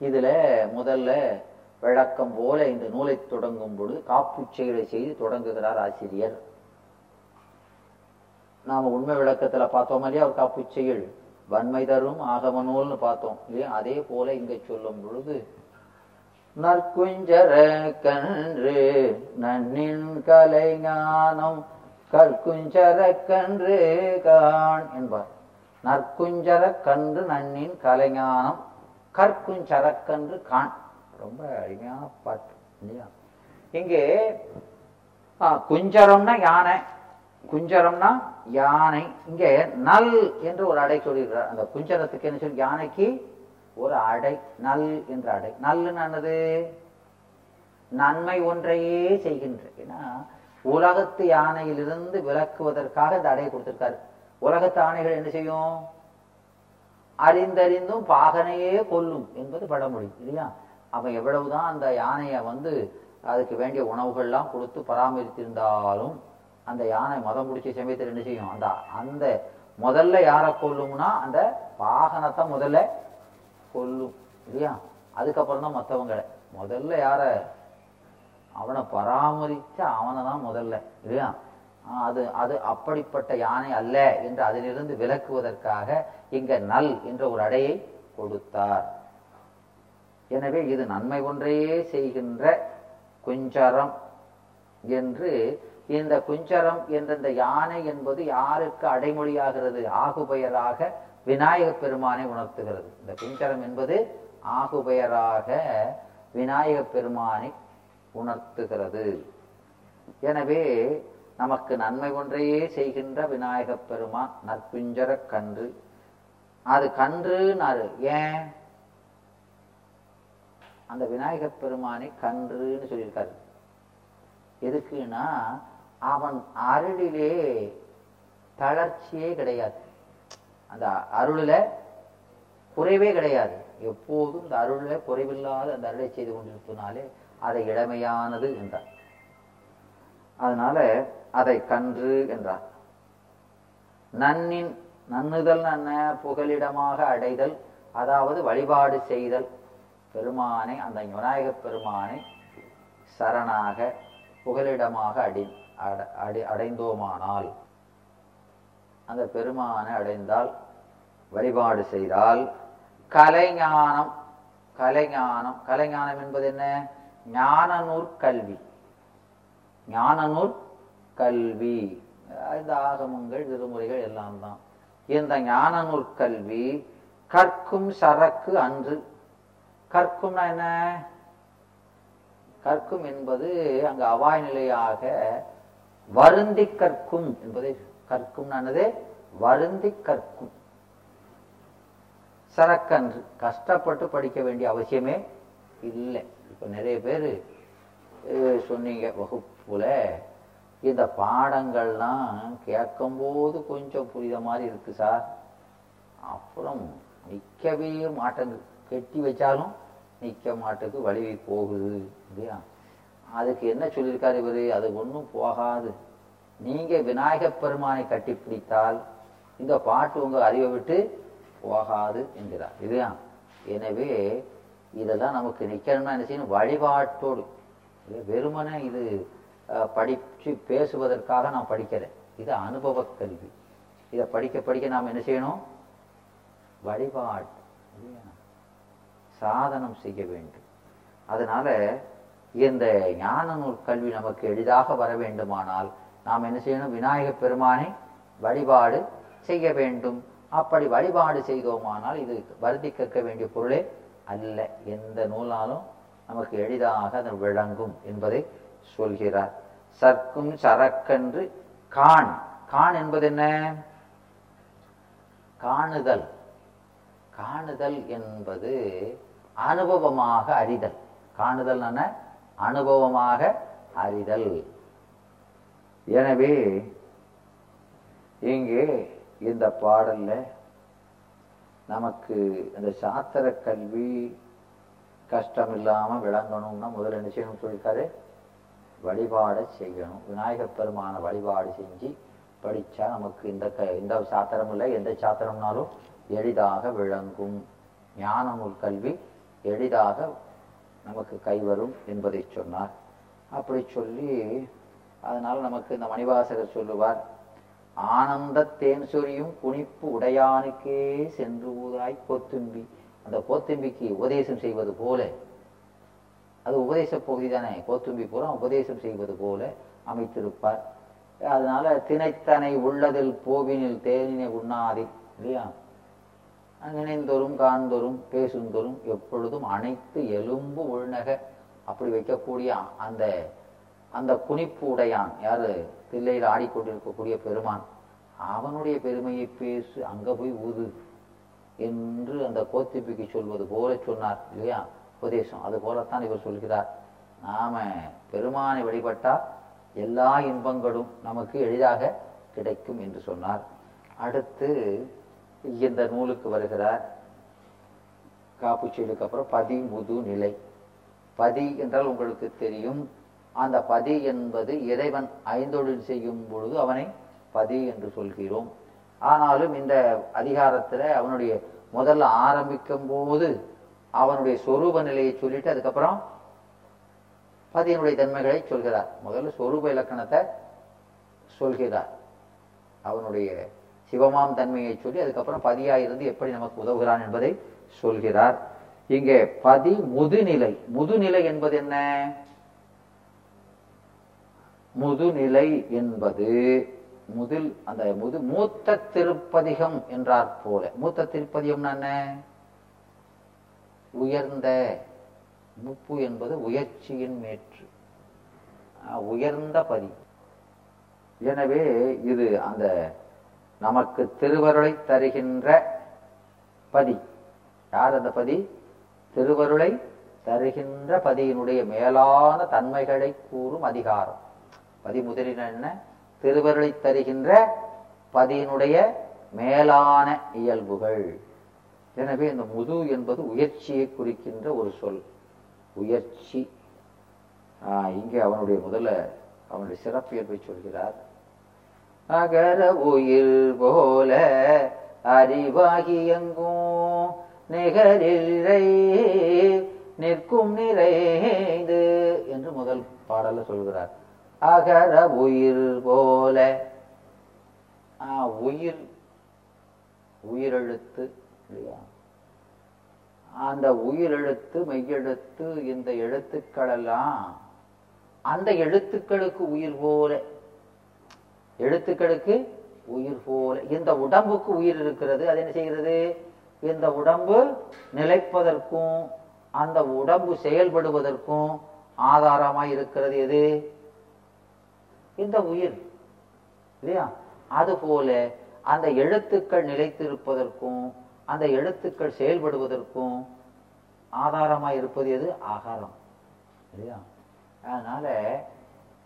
இதுல முதல்ல விளக்கம் போல இந்த நூலை தொடங்கும் பொழுது காப்புச்செயலை செய்து தொடங்குகிறார் ஆசிரியர். நாம உண்மை விளக்கத்துல பார்த்தோம் இல்லையா? ஒரு காப்புச்செயல் வன்மை தரும் ஆகம நூல்னு பார்த்தோம் இல்லையா? அதே போல இங்க சொல்லும் பொழுது நற்குஞ்சர கன்று நன்னின் கலைஞானம் கற்குஞ்சர கன்று கான் என்பார். நற்குஞ்சர கன்று நன்னின் கலைஞானம் கற்குஞ்சரக்கன்று கான் ரொம்ப அருமையான பாட்டு இல்லையா? இங்கே குஞ்சரம்னா யானை குஞ்சரம்னா யானை. இங்கே நல் என்று ஒரு அடை சொல்லியிருக்கிறார். அந்த குஞ்சரத்துக்கு என்ன சொல்லி யானைக்கு ஒரு அடை நல் என்ற அடை. நல்லுன்னு என்னது? நன்மை ஒன்றையே செய்கின்ற. ஏன்னா உலகத்து யானையிலிருந்து விலக்குவதற்காக இந்த அடையை கொடுத்திருக்காரு. உலகத்து ஆணைகள் என்ன செய்யும்? அறிந்தறிந்தும் பாகனையே கொல்லும் என்பது பழமொழி இல்லையா? அவன் எவ்வளவுதான் அந்த யானையை வந்து அதுக்கு வேண்டிய உணவுகள்லாம் கொடுத்து பராமரித்திருந்தாலும் அந்த யானை மதம் பிடிச்ச சமயத்தில் என்ன செய்யும்? அந்த அந்த முதல்ல யாரை கொல்லும்னா அந்த வாகனத்தை முதல்ல கொல்லும் இல்லையா? அதுக்கப்புறம் தான் மற்றவங்களை முதல்ல யார? அவனை பராமரிச்ச அவனை தான் முதல்ல இல்லையா? அது அது அப்படிப்பட்ட யானை அல்ல என்று அதிலிருந்து விலக்குவதற்காக இங்க நல் என்ற ஒரு அடையை கொடுத்தார். எனவே இது நன்மை ஒன்றையே செய்கின்ற குஞ்சரம் என்று இந்த குஞ்சரம் என்ற இந்த யானை என்பது யாருக்கு அடைமொழியாகிறது? ஆகுபெயராக விநாயகப் பெருமானை உணர்த்துகிறது. இந்த குஞ்சரம் என்பது ஆகுபெயராக விநாயகப் பெருமானை உணர்த்துகிறது. எனவே நமக்கு நன்மை ஒன்றையே செய்கின்ற விநாயகப் பெருமான் நற்பிஞ்சர கன்று. அது கன்றுனாரு. ஏன்? அந்த விநாயகப் பெருமானை கன்றுன்னு சொல்லியிருக்காரு. எதுக்குன்னா அவன் அருளிலே தளர்ச்சியே கிடையாது. அந்த அருளில் குறைவே கிடையாது. எப்போதும் இந்த அருளில் குறைவில்லாத அந்த அருளை செய்து கொண்டிருப்பதனாலே அதை இளமையானது என்றார். அதனால அதை கன்று என்றார். நன்னின் நன்னுதல் நன்ன புகலிடமாக அடைதல் அதாவது வழிபாடு செய்தல். பெருமானை அந்த விநாயகப் பெருமானை சரணாக புகலிடமாக அடி அடை அடைந்தோமானால் அந்த பெருமானை அடைந்தால் வழிபாடு செய்தால் கலைஞானம் கலைஞானம் கலைஞானம் என்பது என்ன? ஞானநூற் கல்வி ஞானநூற் கல்வி. இந்த ஆகமங்கள் விதிமுறைகள் எல்லாம் தான் இந்த ஞானநூல் கல்வி கற்கும் சரக்கு அன்று. கற்கும்னா என்ன? கற்கும் என்பது அங்கு அவாய் நிலையாக வருந்தி கற்கும் என்பதை கற்கும் என்னது? வருந்தி கற்கும். சரக்கன்று. கஷ்டப்பட்டு படிக்க வேண்டிய அவசியமே இல்லை. இப்ப நிறைய பேர் சொன்னீங்க வகுப்புல இந்த பாடங்கள்லாம் கேட்கும்போது கொஞ்சம் புரித மாதிரி இருக்கு சார். அப்புறம் நிற்கவே மாட்டேங்குது. கெட்டி வச்சாலும் நிற்க மாட்டுக்கு வழிவை போகுது இல்லையா? அதுக்கு என்ன சொல்லியிருக்காரு இவர்? அது ஒன்றும் போகாது. நீங்கள் விநாயகப் பெருமானை கட்டிப்பிடித்தால் இந்த பாட்டு உங்கள் அறிவை விட்டு போகாது என்கிறார் இல்லையா? எனவே இதெல்லாம் நமக்கு நிற்கணும்னா என்ன செய்யணும்? வழிபாட்டோடு. வெறுமனே இது அஹ், படிச்சு பேசுவதற்காக நான் படிக்கிறேன் இது அனுபவ கல்வி. இதை படிக்க படிக்க நாம் என்ன செய்யணும்? வழிபாடு. சாதனம் செய்ய வேண்டும். அதனால இந்த ஞான நூல் கல்வி நமக்கு எளிதாக வர வேண்டுமானால் நாம் என்ன செய்யணும்? விநாயகப் பெருமானை வழிபாடு செய்ய வேண்டும். அப்படி வழிபாடு செய்தோமானால் இது வருதி கற்க வேண்டிய பொருளே அல்ல. எந்த நூலாலும் நமக்கு எளிதாக அது விளங்கும் என்பதை சொல்கிறார். சர்க்கும் சரக்கன்று கான். கான் என்பது என்ன காணுதல். காணுதல் என்பது அனுபவமாக அறிதல். காணுதல் அனுபவமாக அறிதல். எனவே இங்கே இந்த பாடல்ல நமக்கு இந்த சாத்திர கல்வி கஷ்டம் இல்லாம விளங்கணும்னா முதல்ல என்ன செய்யணும்னு சொல்லியிருக்காரு? வழிபாடை செய்யணும். விநாயகர் பெருமான வழிபாடு செஞ்சு படிச்சா நமக்கு இந்த க இந்த சாத்திரம் இல்லை. எந்த சாத்திரம்னாலும் எளிதாக விளங்கும். ஞான கல்வி எளிதாக நமக்கு கைவரும் என்பதை சொன்னார். அப்படி சொல்லி அதனால் நமக்கு இந்த மணிவாசகர் சொல்லுவார் ஆனந்த தேன் சொரியும் குனிப்பு உடையானுக்கே சென்று ஊதாய் கோத்தும்பி அந்த கோத்தும்பிக்கு உபதேசம் செய்வது போல அது உபதேச பகுதி தானே. கோத்தும்பி பூரா உபதேசம் செய்வது போல அமைத்திருப்பார். அதனால திணைத்தனை உள்ளதில் போவினில் தேனினை உண்ணாதி இல்லையா? நினைந்தோறும் காண்தோறும் பேசுந்தோறும் எப்பொழுதும் அனைத்து எலும்பு உள்நக அப்படி வைக்கக்கூடிய அந்த அந்த குனிப்பு உடையான் யாரு? தில்லையில் ஆடிக்கொண்டிருக்கக்கூடிய பெருமான். அவனுடைய பெருமையை பேசு அங்க போய் ஊது என்று அந்த கோத்திப்பிக்கு சொல்வது போல சொன்னார் இல்லையா? உபதேசம். அது போலத்தான் இவர் சொல்கிறார். நாம பெருமானை வழிபட்டால் எல்லா இன்பங்களும் நமக்கு எளிதாக கிடைக்கும் என்று சொன்னார். அடுத்து இந்த நூலுக்கு வருகிறார். காப்புச்சீலுக்கு அப்புறம் பதி முது நிலை. பதி என்றால் உங்களுக்கு தெரியும். அந்த பதி என்பது இறைவன் ஐந்தொழில் செய்யும் பொழுது அவனை பதி என்று சொல்கிறோம். ஆனாலும் இந்த அதிகாரத்தில் அவனுடைய முதல்ல ஆரம்பிக்கும் போது அவனுடைய சொரூப நிலையை சொல்லிட்டு அதுக்கப்புறம் பதியினுடைய தன்மைகளை சொல்கிறார். முதல்ல சொரூப இலக்கணத்தை சொல்கிறார். அவனுடைய சிவமாம் தன்மையை சொல்லி அதுக்கப்புறம் பதியாயிருந்து எப்படி நமக்கு உதவுகிறான் என்பதை சொல்கிறார். இங்கே பதி முதுநிலை. முதுநிலை என்பது என்ன? முதுநிலை என்பது முதல் அந்த முது மூத்த திருப்பதிகம் என்றார் போல. மூத்த திருப்பதிகம் என்ன? உயர்ந்த முப்பு என்பது உயர்ச்சியின் மேற்று. உயர்ந்த பதி. எனவே இது அந்த நமக்கு திருவருளை தருகின்ற பதி. யார் அந்த பதி? திருவருளை தருகின்ற பதியினுடைய மேலான தன்மைகளை கூறும் அதிகாரம். பதி முதலில் என்ன? திருவருளை தருகின்ற பதியினுடைய மேலான இயல்புகள். எனவே இந்த முது என்பது உயர்ச்சியை குறிக்கின்ற ஒரு சொல். உயர்ச்சி. ஆஹ் இங்கே அவனுடைய முதல்ல அவனுடைய சிறப்பியல்பை சொல்கிறார். அகர உயிர் போல அறிவாகி எங்கும் நிகரில்லை நிற்கும் நிறைந்து என்று முதல் பாடல சொல்கிறார். அகர உயிர் போல. ஆஹ் உயிர். உயிரெழுத்து. இல்லையா அந்த உயிரெழுத்து மெய்யெழுத்து இந்த எழுத்துக்கள் எல்லாம் அந்த எழுத்துக்களுக்கு உயிர் போல. எழுத்துக்களுக்கு உயிர் போல. இந்த உடம்புக்கு உயிர் இருக்கிறது அது என்ன செய்கிறது? இந்த உடம்பு நிலைப்பதற்கும் அந்த உடம்பு செயல்படுவதற்கும் ஆதாரமாய் இருக்கிறது எது? இந்த உயிர். இல்லையா? அதுபோல அந்த எழுத்துக்கள் நிலைத்திருப்பதற்கும் அந்த எழுத்துக்கள் செயல்படுவதற்கும் ஆதாரமாக இருப்பது எது? ஆகாரம். இல்லையா? அதனால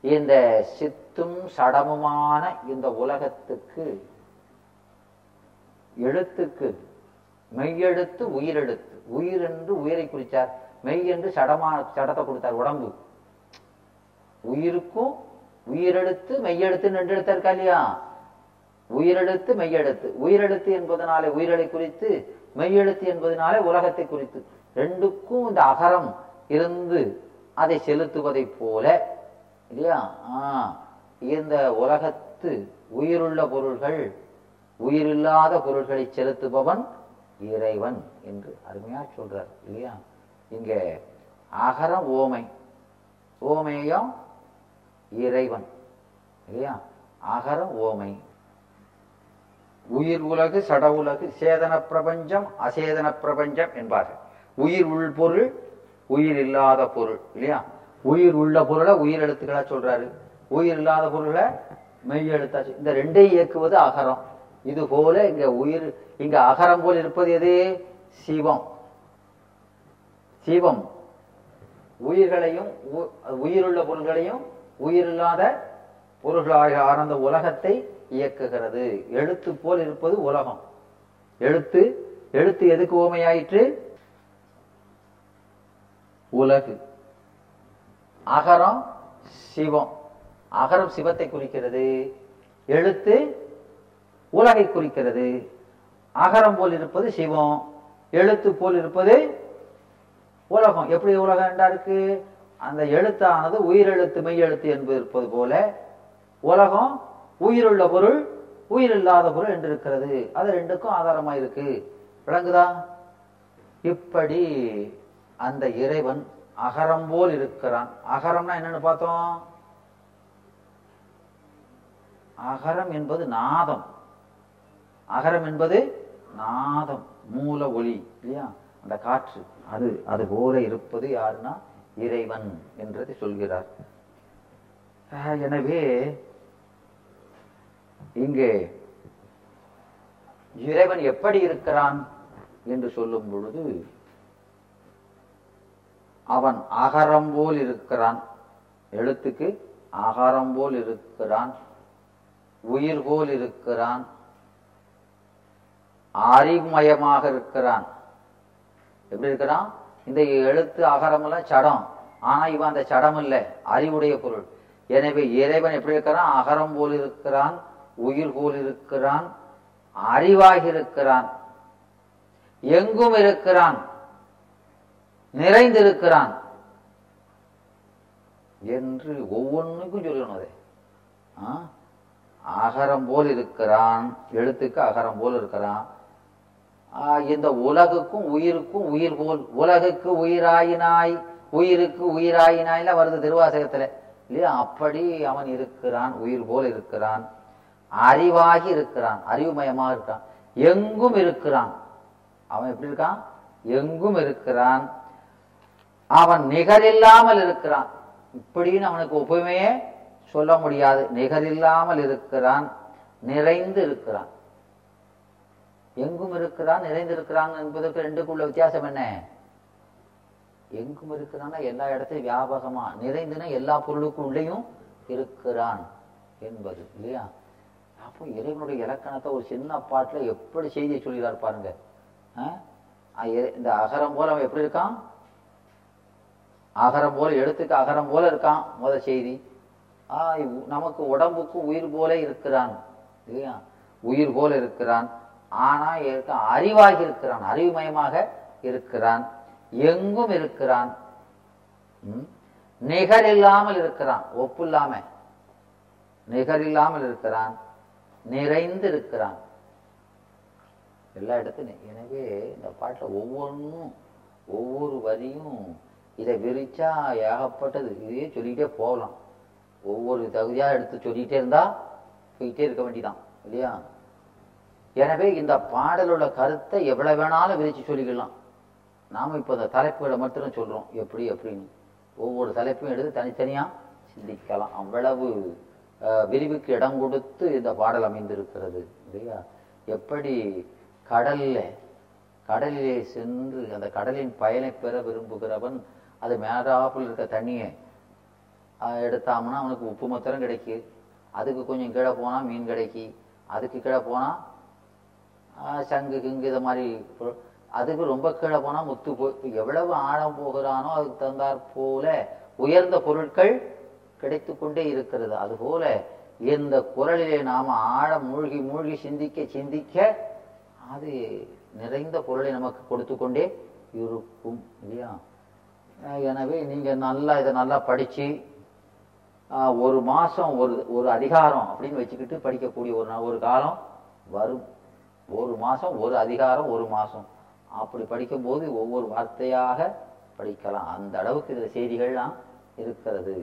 இந்த சித்தும் சடமுமான இந்த உலகத்துக்கு எழுத்துக்கு மெய்யெழுத்து உயிரெழுத்து. உயிர் என்று உயிரை குறித்தார் மெய் என்று சடமா சடத்தை கொடுத்தார் உடம்பு. உயிருக்கும் உயிரெழுத்து மெய்யெழுத்து ரெண்டு எழுத்தா இருக்கா இல்லையா? உயிரெழுத்து மெய்யெழுத்து. உயிரெழுத்து என்பதனாலே உயிரலை குறித்து மெய்யெழுத்து என்பதனாலே உலகத்தை குறித்து. ரெண்டுக்கும் இந்த அகரம் இருந்து அதை செலுத்துவதைப் போல இல்லையா? ஆஹ் இந்த உலகத்து உயிருள்ள பொருள்கள் உயிரில்லாத பொருள்களை செலுத்துபவன் இறைவன் என்று அருமையா சொல்றார் இல்லையா? இங்க அகரம் ஓமை. ஓமேயம் இறைவன் இல்லையா? அகரம் ஓமை. உயிர் உலகு சட உலகு சேதன பிரபஞ்சம் அசேதன பிரபஞ்சம் என்பார்கள். உயிர் உள் பொருள் உயிர் இல்லாத பொருள் இல்லையா? உயிர் உள்ள பொருளை உயிர் எழுத்துக்களா சொல்றாரு. உயிர் இல்லாத பொருளை மெய் எழுத்தா இந்த ரெண்டையும் இயக்குவது அகரம். இது போல இங்க உயிர் இங்க அகரம் போல் இருப்பது எது? சிவம். சிவம். உயிர்களையும் உ- உயிருள்ள பொருள்களையும் உயிரில்லாத பொருள்களாக ஆனந்த உலகத்தை இயக்குகிறது. எழுத்து போல் இருப்பது உலகம். எழுத்து எழுத்து எதுக்கு ஓமையாயிற்று உலகு. அகரம் சிவம். அகரம் சிவத்தை குறிக்கிறது. எழுத்து உலகை குறிக்கிறது. அகரம் போல் இருப்பது சிவம். எழுத்து போல் இருப்பது உலகம். எப்படி உலகம் என்றா இருக்கு? அந்த எழுத்தானது உயிரெழுத்து மெய் எழுத்து என்பது இருப்பது போல உலகம் உயிருள்ள பொருள் உயிர் இல்லாத பொருள் என்று இருக்கிறது அது ரெண்டுக்கும் ஆதாரமா இருக்கு விளங்குதா? இப்படி அந்த இறைவன் அகரம் போல் இருக்கிறான். அகரம்னா என்னன்னு பார்த்தோம்? அகரம் என்பது நாதம். அகரம் என்பது நாதம் மூல ஒளி இல்லையா? அந்த காற்று. அது அது போல இருப்பது யாருன்னா இறைவன் என்றதை சொல்கிறார். எனவே இங்கே இறைவன் எப்படி இருக்கிறான் என்று சொல்லும் பொழுது அவன் அகரம் போல் இருக்கிறான். எழுத்துக்கு அகரம் போல் இருக்கிறான் உயிர் போல் இருக்கிறான் அறிவுமயமாக இருக்கிறான். எப்படி இருக்கிறான்? இந்த எழுத்து அகரமெல்லாம் சடம். ஆனா இவன் அந்த சடம் இல்லை அறிவுடைய பொருள். எனவே இறைவன் எப்படி இருக்கிறான்? அகரம் போல் இருக்கிறான். உயிர் போல் இருக்கிறான் அறிவாகி இருக்கிறான் எங்கும் இருக்கிறான் நிறைந்திருக்கிறான் என்று ஒவ்வொன்றுக்கும் சொல்லணும் அதை. அகரம் போல் இருக்கிறான் எழுத்துக்கு அகரம் போல் இருக்கிறான். இந்த உலகுக்கும் உயிருக்கும் உயிர் போல் உலகுக்கு உயிராயினாய் உயிருக்கு உயிராயினாய்ல வருது திருவாசகத்துல. இல்லையா? அப்படி அவன் இருக்கிறான் உயிர் போல் இருக்கிறான். அறிவாகி இருக்கிறான் அறிவுமயமா இருக்கான் எங்கும் இருக்கிறான். அவன் எப்படி இருக்கான்? எங்கும் இருக்கிறான். அவன் நிகரில்லாமல் இருக்கிறான். இப்படின்னு அவனுக்கு ஒப்புமையே சொல்ல முடியாது. நிகரில்லாமல் இருக்கிறான் நிறைந்து இருக்கிறான். எங்கும் இருக்கிறான் நிறைந்திருக்கிறான் என்பதற்கு ரெண்டுக்குள்ள வித்தியாசம் என்ன? எங்கும் இருக்கிறான்னா எல்லா இடத்தையும் வியாபகமா நிறைந்துனா எல்லா பொருளுக்கும் உள்ளேயும் இருக்கிறான் என்பது இல்லையா? அப்போ இறைவனுடைய இலக்கணத்தை ஒரு சின்ன பாட்டுல எப்படி செய்தியை சொல்கிறார் பாருங்க. இந்த அகரம் போல அவன் எப்படி இருக்கான்? அகரம் போல எழுத்துக்கு அகரம் போல இருக்கான் முத செய்தி. ஆ, நமக்கு உடம்புக்கு உயிர் போல இருக்கிறான். இல்லையா? உயிர் போல இருக்கிறான். ஆனா இருக்க அறிவாகி இருக்கிறான் அறிவுமயமாக இருக்கிறான். எங்கும் இருக்கிறான். நிகர் இல்லாமல் இருக்கிறான் ஒப்பு இல்லாம நிகர் இல்லாமல் இருக்கிறான். நிறைந்து இருக்கிறான் எல்லா இடத்துலையும். எனவே இந்த பாட்டுல ஒவ்வொன்றும் ஒவ்வொரு வரியும் இதை விரிச்சா ஏகப்பட்டது. இதையே சொல்லிக்கிட்டே போகலாம். ஒவ்வொரு தகுதியா எடுத்து சொல்லிக்கிட்டே இருந்தா போயிட்டே இருக்க வேண்டிதான் இல்லையா? எனவே இந்த பாடலோட கருத்தை எவ்வளவு வேணாலும் விரிச்சு சொல்லிக்கலாம். நாம இப்ப இந்த தலைப்புகளை மட்டும் சொல்றோம். எப்படி அப்படின்னு ஒவ்வொரு தலைப்பையும் எடுத்து தனித்தனியா சிந்திக்கலாம். அவ்வளவு விரிவுக்கு இடம் கொடுத்து இந்த பாடல் அமைந்திருக்கிறது இல்லையா? எப்படி கடல்ல கடலிலே சென்று அந்த கடலின் பயனை பெற விரும்புகிறவன் அது மேலாப்பில் இருக்க தண்ணியை அஹ், எடுத்தாம்னா அவனுக்கு உப்பு மத்திரம் கிடைக்கு. அதுக்கு கொஞ்சம் கீழே போனா மீன் கிடைக்கி. அதுக்கு கீழே போனா ஆஹ் சங்கு கிங்கு இது மாதிரி அதுக்கு ரொம்ப கீழே போனா முத்து போ எவ்வளவு ஆழம் போகிறானோ அதுக்கு தந்தாற் போல உயர்ந்த பொருட்கள் கிடைத்து கொண்டே இருக்கிறது. அதுபோல இந்த குரலிலே நாம் ஆழ மூழ்கி மூழ்கி சிந்திக்க சிந்திக்க அது நிறைந்த பொருளை நமக்கு கொடுத்து கொண்டே இருக்கும் இல்லையா? எனவே நீங்கள் நல்லா இதை நல்லா படித்து ஒரு மாதம் ஒரு ஒரு அதிகாரம் அப்படின்னு வச்சுக்கிட்டு படிக்கக்கூடிய ஒரு ஒரு காலம் வரும். ஒரு மாதம் ஒரு அதிகாரம் ஒரு மாதம் அப்படி படிக்கும்போது ஒவ்வொரு வார்த்தையாக படிக்கலாம். அந்த அளவுக்கு இதில் செய்திகள்லாம் இருக்கிறது.